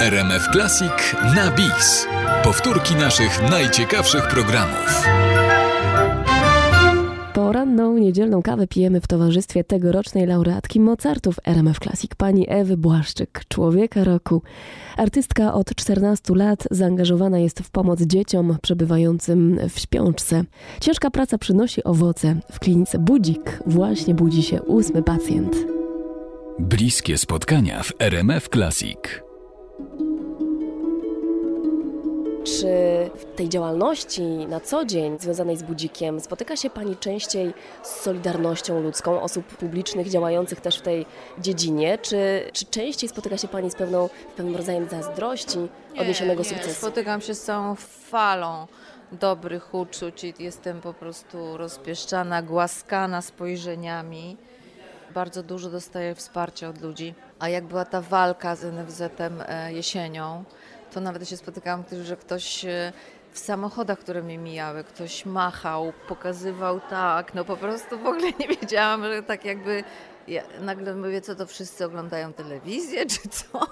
RMF Classic na bis. Powtórki naszych najciekawszych programów. Poranną niedzielną kawę pijemy w towarzystwie tegorocznej laureatki Mozartów RMF Classic, pani Ewy Błaszczyk, człowieka roku. Artystka od 14 lat zaangażowana jest w pomoc dzieciom przebywającym w śpiączce. Ciężka praca przynosi owoce. W klinice Budzik właśnie budzi się ósmy pacjent. Bliskie spotkania w RMF Classic. Czy w tej działalności na co dzień związanej z budzikiem spotyka się Pani częściej z solidarnością ludzką, osób publicznych działających też w tej dziedzinie? Czy, czy częściej spotyka się Pani z pewną, pewnym rodzajem zazdrości odniesionego nie, sukcesu? Spotykam się z całą falą dobrych uczuć i jestem po prostu rozpieszczana, głaskana spojrzeniami. Bardzo dużo dostaję wsparcia od ludzi. A jak była ta walka z NFZ-em e, jesienią, to nawet się spotykałam, że ktoś e, w samochodach, które mnie mijały, ktoś machał, pokazywał tak, no po prostu w ogóle nie wiedziałam, że tak jakby ja nagle mówię, co to wszyscy oglądają telewizję, czy co?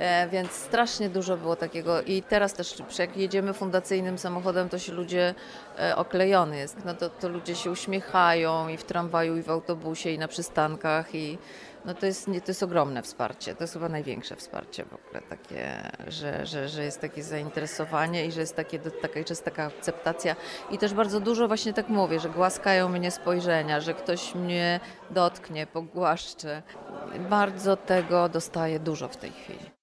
E, więc strasznie dużo było takiego i teraz też jak jedziemy fundacyjnym samochodem, to się ludzie e, oklejony jest, no to, to ludzie się uśmiechają i w tramwaju, i w autobusie, i na przystankach i no to jest, to jest ogromne wsparcie, to jest chyba największe wsparcie w ogóle takie, że, że, że jest takie zainteresowanie i że jest takie, taka, że jest taka akceptacja i też bardzo dużo właśnie tak mówię, że głaskają mnie spojrzenia, że ktoś mnie dotknie, pogłaszcze. Bardzo tego dostaję dużo w tej chwili.